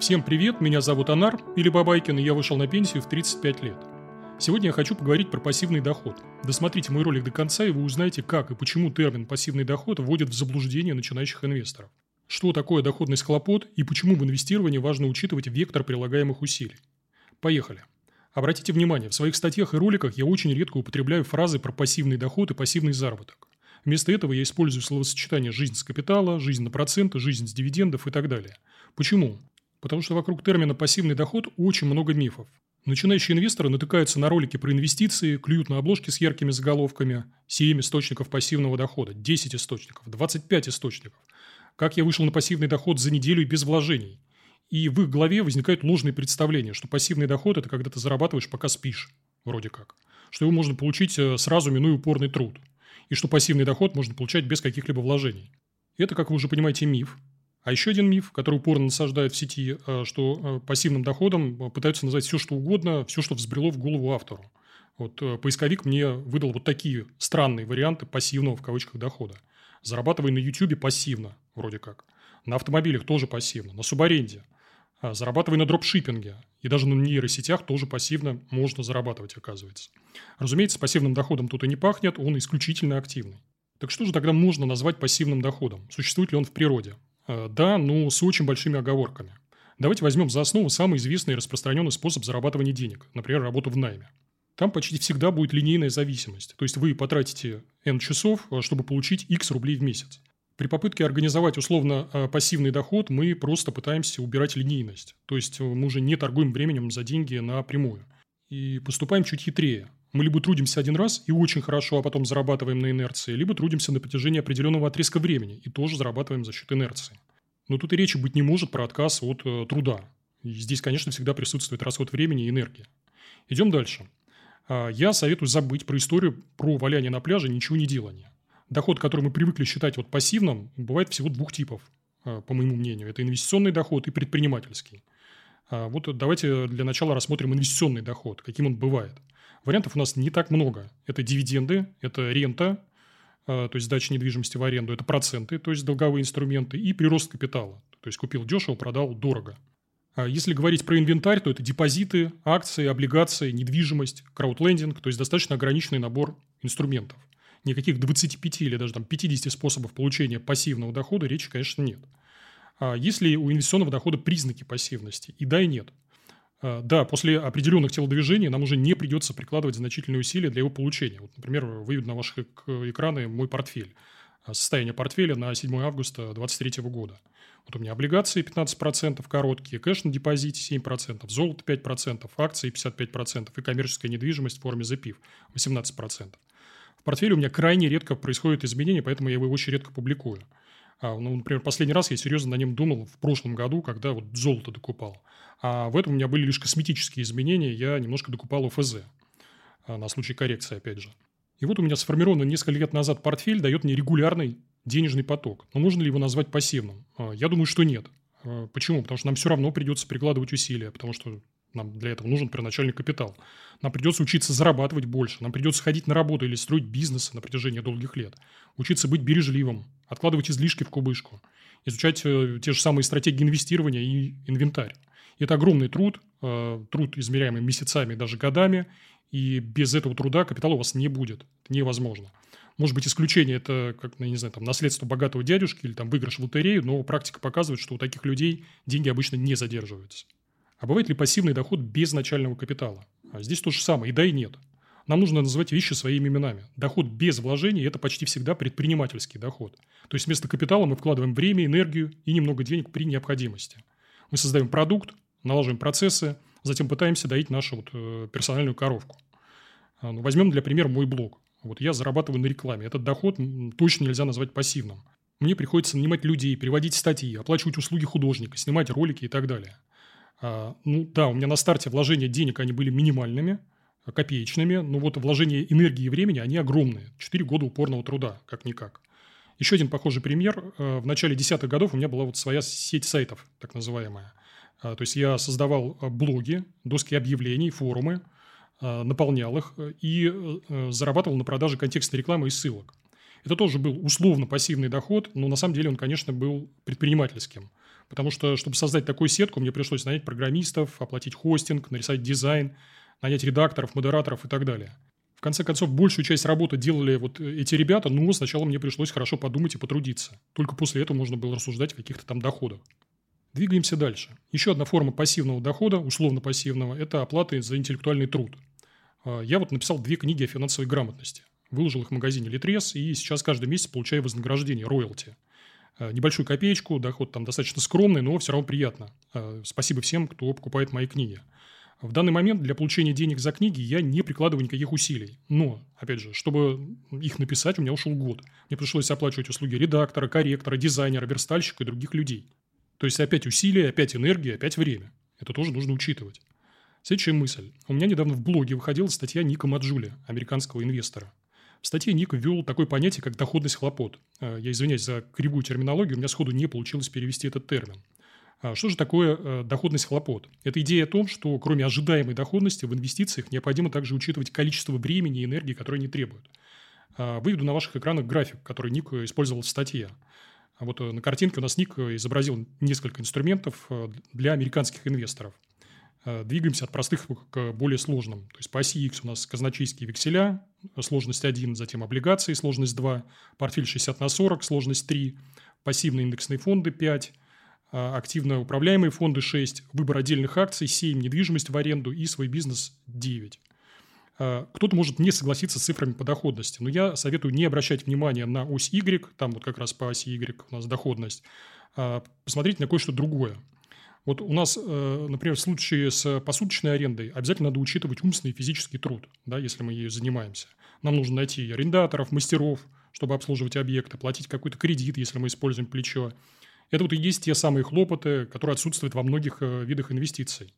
Всем привет, меня зовут Анар, или Бабайкин, и я вышел на пенсию в 35 лет. Сегодня я хочу поговорить про пассивный доход. Досмотрите мой ролик до конца, и вы узнаете, как и почему термин «пассивный доход» вводит в заблуждение начинающих инвесторов. Что такое доходность хлопот и почему в инвестировании важно учитывать вектор прилагаемых усилий. Поехали. Обратите внимание, в своих статьях и роликах я очень редко употребляю фразы про пассивный доход и пассивный заработок. Вместо этого я использую словосочетание «жизнь с капитала», «жизнь на проценты», «жизнь с дивидендов» и так далее. Почему? Потому что вокруг термина «пассивный доход» очень много мифов. Начинающие инвесторы натыкаются на ролики про инвестиции, клюют на обложки с яркими заголовками, 7 источников пассивного дохода, 10 источников, 25 источников. Как я вышел на пассивный доход за неделю без вложений. И в их голове возникают ложные представления, что пассивный доход – это когда ты зарабатываешь, пока спишь, вроде как. Что его можно получить э, сразу, минуя упорный труд. И что пассивный доход можно получать без каких-либо вложений. Это, как вы уже понимаете, миф, а еще один миф, который упорно насаждают в сети, э, что э, пассивным доходом э, пытаются назвать все, что угодно, все, что взбрело в голову автору. Вот поисковик мне выдал вот такие странные варианты пассивного в кавычках дохода. Зарабатывай на YouTube пассивно, вроде как. На автомобилях тоже пассивно. На субаренде. А, зарабатывай на дропшиппинге. И даже на нейросетях тоже пассивно можно зарабатывать, оказывается. Разумеется, пассивным доходом тут и не пахнет, он исключительно активный. Так что же тогда можно назвать пассивным доходом? Существует ли он в природе? Э, да, но с очень большими оговорками. Давайте возьмем за основу самый известный и распространенный способ зарабатывания денег, например, работу в найме. Там почти всегда будет линейная зависимость. То есть вы потратите N часов, э, чтобы получить X рублей в месяц. При попытке организовать условно э, пассивный доход мы просто пытаемся убирать линейность. То есть мы уже не торгуем временем за деньги напрямую. И поступаем чуть хитрее. Мы либо трудимся один раз и очень хорошо, а потом зарабатываем на инерции, либо трудимся на протяжении определенного отрезка времени и тоже зарабатываем за счет инерции. Но тут и речи быть не может про отказ от э, труда. И здесь, конечно, всегда присутствует расход времени и энергии. Идем дальше. А, я советую забыть про историю про валяние на пляже ничего не делание. Доход, который мы привыкли считать вот пассивным, бывает всего двух типов, э, по моему мнению. Это инвестиционный доход и предпринимательский. А, вот давайте для начала рассмотрим инвестиционный доход, каким он бывает – Вариантов у нас не так много. Это дивиденды, это рента, а, то есть сдача недвижимости в аренду, это проценты, то есть долговые инструменты, и прирост капитала. То есть купил дешево, продал дорого. А если говорить про инвентарь, то это депозиты, акции, облигации, недвижимость, краудлендинг, то есть достаточно ограниченный набор инструментов. Никаких 25 или даже там 50 способов получения пассивного дохода речи, конечно, нет. А есть ли у инвестиционного дохода признаки пассивности? И да, и нет. А, да, после определенных телодвижений нам уже не придется прикладывать значительные усилия для его получения. Вот, например, выведу на ваши экраны мой портфель. А, состояние портфеля на 7 августа 2023 года. Вот у меня облигации 15%, короткие, кэш на депозите 7%, золото 5%, акции 55% и коммерческая недвижимость в форме ZPIF 18%. В портфеле у меня крайне редко происходят изменения, поэтому я его очень редко публикую. А, ну, например, последний раз я серьезно на нем думал в прошлом году, когда вот золото докупал. А в этом у меня были лишь косметические изменения, я немножко докупал ОФЗ а, на случай коррекции, опять же. И вот у меня сформированный несколько лет назад портфель дает мне регулярный денежный поток. Но можно ли его назвать пассивным? А, я думаю, что нет. Почему? Потому что нам все равно придется прикладывать усилия, потому что нам для этого нужен первоначальный капитал. Нам придется учиться зарабатывать больше. Нам придется ходить на работу или строить бизнес на протяжении долгих лет. Учиться быть бережливым, откладывать излишки в кубышку, изучать э, те же самые стратегии инвестирования и инвентарь. Это огромный труд, э, труд, измеряемый месяцами, даже годами, и без этого труда капитала у вас не будет. Это невозможно. Может быть, исключение – это, как, ну, не знаю, там, наследство богатого дядюшки или там выигрыш в лотерею, но практика показывает, что у таких людей деньги обычно не задерживаются. А бывает ли пассивный доход без начального капитала? А здесь то же самое, и да, и нет. Нам нужно называть вещи своими именами. Доход без вложений – это почти всегда предпринимательский доход. То есть вместо капитала мы вкладываем время, энергию и немного денег при необходимости. Мы создаем продукт, налаживаем процессы, затем пытаемся доить нашу вот, э, персональную коровку. А, ну, возьмем для примера мой блог. Вот я зарабатываю на рекламе. Этот доход точно нельзя назвать пассивным. Мне приходится нанимать людей, переводить статьи, оплачивать услуги художника, снимать ролики и так далее – а, ну да, у меня на старте вложения денег, они были минимальными, копеечными, но вот вложения энергии и времени, они огромные. Четыре года упорного труда, как-никак. Еще один похожий пример. А, в начале десятых годов у меня была вот своя сеть сайтов, так называемая. А, то есть я создавал блоги, доски объявлений, форумы, наполнял их и зарабатывал на продаже контекстной рекламы и ссылок. Это тоже был условно пассивный доход, но на самом деле он, конечно, был предпринимательским Потому что, чтобы создать такую сетку, мне пришлось нанять программистов, оплатить хостинг, нарисовать дизайн, нанять редакторов, модераторов и так далее. В конце концов, большую часть работы делали вот эти ребята, но сначала мне пришлось хорошо подумать и потрудиться. Только после этого можно было рассуждать о каких-то там доходах. Двигаемся дальше. Еще одна форма пассивного дохода, условно пассивного, это оплата за интеллектуальный труд. А, я вот написал две книги о финансовой грамотности. Выложил их в магазине Литрес, и сейчас каждый месяц получаю вознаграждение, роялти. А, небольшую копеечку, доход там достаточно скромный, но все равно приятно. А, спасибо всем, кто покупает мои книги. В данный момент для получения денег за книги я не прикладываю никаких усилий. Но, опять же, чтобы их написать, у меня ушел год. Мне пришлось оплачивать услуги редактора, корректора, дизайнера, верстальщика и других людей. То есть опять усилия, опять энергия, опять время. Это тоже нужно учитывать. Следующая мысль. У меня недавно в блоге выходила статья Ника Маджули, американского инвестора. В статье Ник ввел такое понятие, как доходность хлопот. Э, я извиняюсь за кривую терминологию, у меня сходу не получилось перевести этот термин. А что же такое э, доходность хлопот? Это идея о том, что кроме ожидаемой доходности в инвестициях необходимо также учитывать количество времени и энергии, которые они требуют. А, выведу на ваших экранах график, который Ник использовал в статье. А вот э, на картинке у нас Ник изобразил несколько инструментов для американских инвесторов – Э, двигаемся от простых к более сложным. То есть по оси X у нас казначейские векселя, сложность 1, затем облигации, сложность 2, портфель 60 на 40, сложность 3, пассивные индексные фонды 5, э, активно управляемые фонды 6, выбор отдельных акций 7, недвижимость в аренду и свой бизнес 9. Э, кто-то может не согласиться с цифрами по доходности, но я советую не обращать внимания на ось Y, там вот как раз по оси Y у нас доходность, а посмотреть на кое-что другое – вот у нас, э, например, в случае с посуточной арендой обязательно надо учитывать умственный и физический труд, да, если мы ею занимаемся. Нам нужно найти арендаторов, мастеров, чтобы обслуживать объекты, платить какой-то кредит, если мы используем плечо. Это вот и есть те самые хлопоты, которые отсутствуют во многих э, видах инвестиций.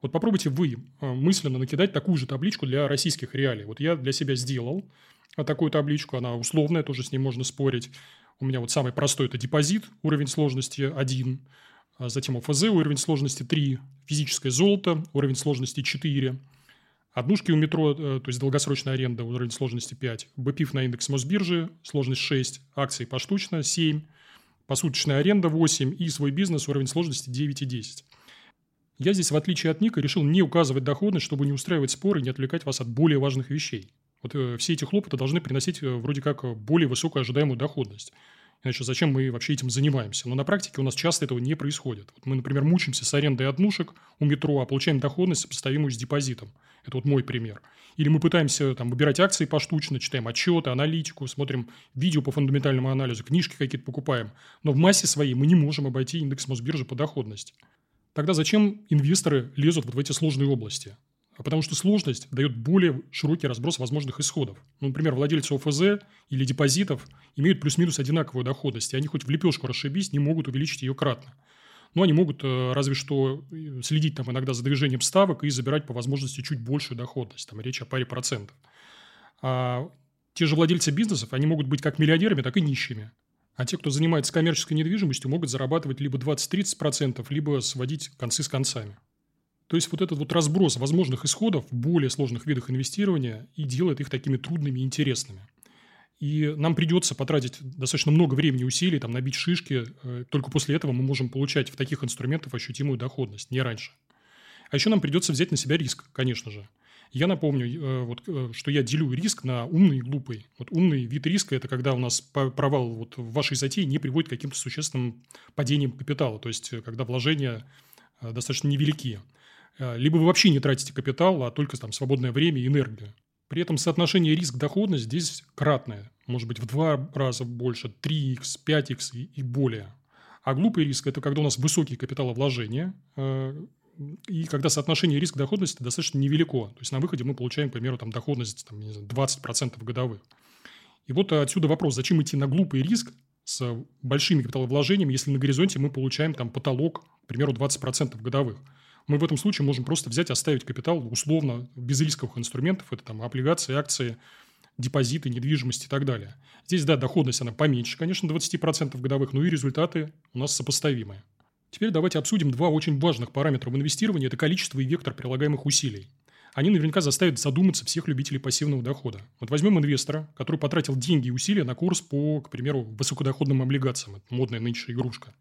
Вот попробуйте вы э, мысленно накидать такую же табличку для российских реалий. Вот я для себя сделал такую табличку, она условная, тоже с ней можно спорить. У меня вот самый простой – это депозит, уровень сложности 1. А затем ОФЗ уровень сложности 3, физическое золото уровень сложности 4, однушки у метро, э, то есть долгосрочная аренда уровень сложности 5, БПИФ на индекс Мосбиржи сложность 6, акции поштучно 7, посуточная аренда 8 и свой бизнес уровень сложности 9 и 10. Я здесь, в отличие от Ника, решил не указывать доходность, чтобы не устраивать споры и не отвлекать вас от более важных вещей. Вот э, все эти хлопоты должны приносить э, вроде как более высокую ожидаемую доходность. Иначе зачем мы вообще этим занимаемся? Но на практике у нас часто этого не происходит. Вот мы, например, мучимся с арендой однушек у метро, а получаем доходность, сопоставимую с депозитом. Это вот мой пример. Или мы пытаемся там, выбирать акции поштучно, читаем отчеты, аналитику, смотрим видео по фундаментальному анализу, книжки какие-то покупаем. Но в массе своей мы не можем обойти индекс Мосбиржи по доходности. Тогда зачем инвесторы лезут вот в эти сложные области? А потому что сложность дает более широкий разброс возможных исходов. Ну, например, владельцы ОФЗ или депозитов имеют плюс-минус одинаковую доходность, и они хоть в лепешку расшибись, не могут увеличить ее кратно. Но они могут э, разве что э, следить там иногда за движением ставок и забирать по возможности чуть большую доходность. Там речь о паре процентов. А те же владельцы бизнесов, они могут быть как миллионерами, так и нищими. А те, кто занимается коммерческой недвижимостью, могут зарабатывать либо 20-30%, либо сводить концы с концами. То есть вот этот вот разброс возможных исходов в более сложных видах инвестирования и делает их такими трудными и интересными. И нам придется потратить достаточно много времени и усилий, там, набить шишки. Э, только после этого мы можем получать в таких инструментах ощутимую доходность, не раньше. А еще нам придется взять на себя риск, конечно же. Я напомню, э, вот, э, что я делю риск на умный и глупый. Вот умный вид риска – это когда у нас провал вот в вашей затее не приводит к каким-то существенным падениям капитала, то есть когда вложения достаточно невелики. А, либо вы вообще не тратите капитал, а только там свободное время и энергию. При этом соотношение риск-доходность здесь кратное. Может быть, в два раза больше, 3х, 5х и, более. А глупый риск – это когда у нас высокие капиталовложения, э, и когда соотношение риск-доходности достаточно невелико. То есть, на выходе мы получаем, к примеру, там, доходность там, не знаю, 20% годовых. И вот отсюда вопрос, зачем идти на глупый риск с большими капиталовложениями, если на горизонте мы получаем там потолок, к примеру, 20% годовых – мы в этом случае можем просто взять, оставить капитал условно без рисковых инструментов. Это там облигации, акции, депозиты, недвижимость и так далее. Здесь, да, доходность она поменьше, конечно, 20% годовых, но и результаты у нас сопоставимые. Теперь давайте обсудим два очень важных параметра в инвестировании. Это количество и вектор прилагаемых усилий. Они наверняка заставят задуматься всех любителей пассивного дохода. Вот возьмем инвестора, который потратил деньги и усилия на курс по, к примеру, высокодоходным облигациям. Это модная нынче игрушка.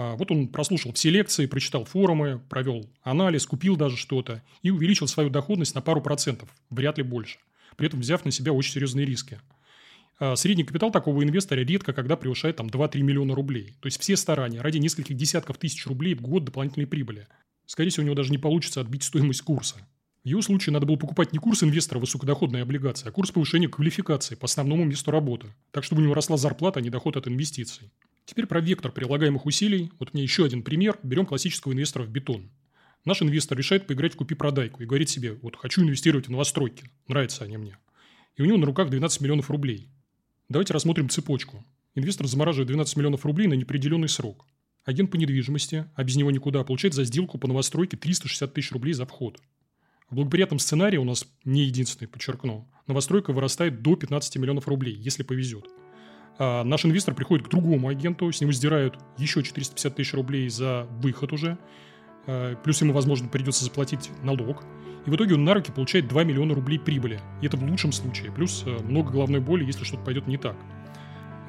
А, вот он прослушал все лекции, прочитал форумы, провел анализ, купил даже что-то и увеличил свою доходность на пару процентов, вряд ли больше, при этом взяв на себя очень серьезные риски. А, средний капитал такого инвестора редко когда превышает там 2-3 миллиона рублей. То есть все старания ради нескольких десятков тысяч рублей в год дополнительной прибыли. Скорее всего, у него даже не получится отбить стоимость курса. В его случае надо было покупать не курс инвестора высокодоходной облигации, а курс повышения квалификации по основному месту работы, так чтобы у него росла зарплата, а не доход от инвестиций. Теперь про вектор прилагаемых усилий. Вот меня еще один пример. Берем классического инвестора в бетон. Наш инвестор решает поиграть в купи-продайку и говорит себе, вот хочу инвестировать в новостройки, нравятся они мне. И у него на руках 12 миллионов рублей. Давайте рассмотрим цепочку. Инвестор замораживает 12 миллионов рублей на неопределенный срок. Агент по недвижимости, а без него никуда, получает за сделку по новостройке 360 тысяч рублей за вход. В благоприятном сценарии у нас не единственный, подчеркну. Новостройка вырастает до 15 миллионов рублей, если повезет. А наш инвестор приходит к другому агенту, с него сдирают еще 450 тысяч рублей за выход уже, а, плюс ему, возможно, придется заплатить налог. И в итоге он на руки получает 2 миллиона рублей прибыли. И это в лучшем случае. Плюс э, много головной боли, если что-то пойдет не так.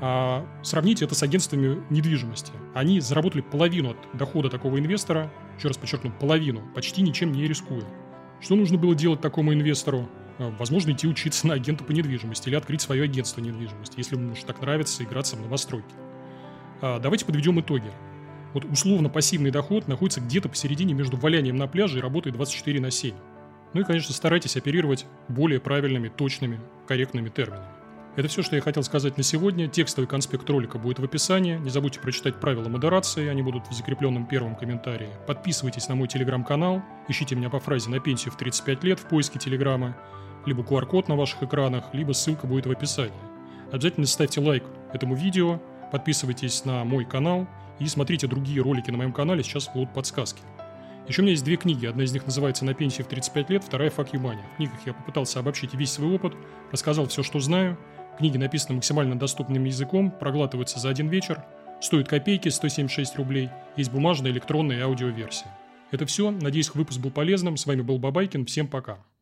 А сравните это с агентствами недвижимости. Они заработали половину от дохода такого инвестора, еще раз подчеркну, половину, почти ничем не рискуя. Что нужно было делать такому инвестору? А, возможно, идти учиться на агента по недвижимости или открыть свое агентство недвижимости, если ему уж так нравится играться в новостройки. А, давайте подведем итоги. Вот условно пассивный доход находится где-то посередине между валянием на пляже и работой 24 на 7. Ну и, конечно, старайтесь оперировать более правильными, точными, корректными терминами. Это все, что я хотел сказать на сегодня. Текстовый конспект ролика будет в описании. Не забудьте прочитать правила модерации, они будут в закрепленном первом комментарии. Подписывайтесь на мой телеграм-канал, ищите меня по фразе «на пенсию в 35 лет» в поиске телеграма, либо QR-код на ваших экранах, либо ссылка будет в описании. Обязательно ставьте лайк этому видео, подписывайтесь на мой канал и смотрите другие ролики на моем канале, сейчас будут подсказки. Еще у меня есть две книги. Одна из них называется «На пенсии в 35 лет», вторая «Fuck you money». В книгах я попытался обобщить весь свой опыт, рассказал все, что знаю – Книги написаны максимально доступным языком, проглатываются за один вечер, стоят копейки, 176 рублей, есть бумажная, электронная и аудиоверсия. Это все. Надеюсь, выпуск был полезным. С вами был Бабайкин. Всем пока.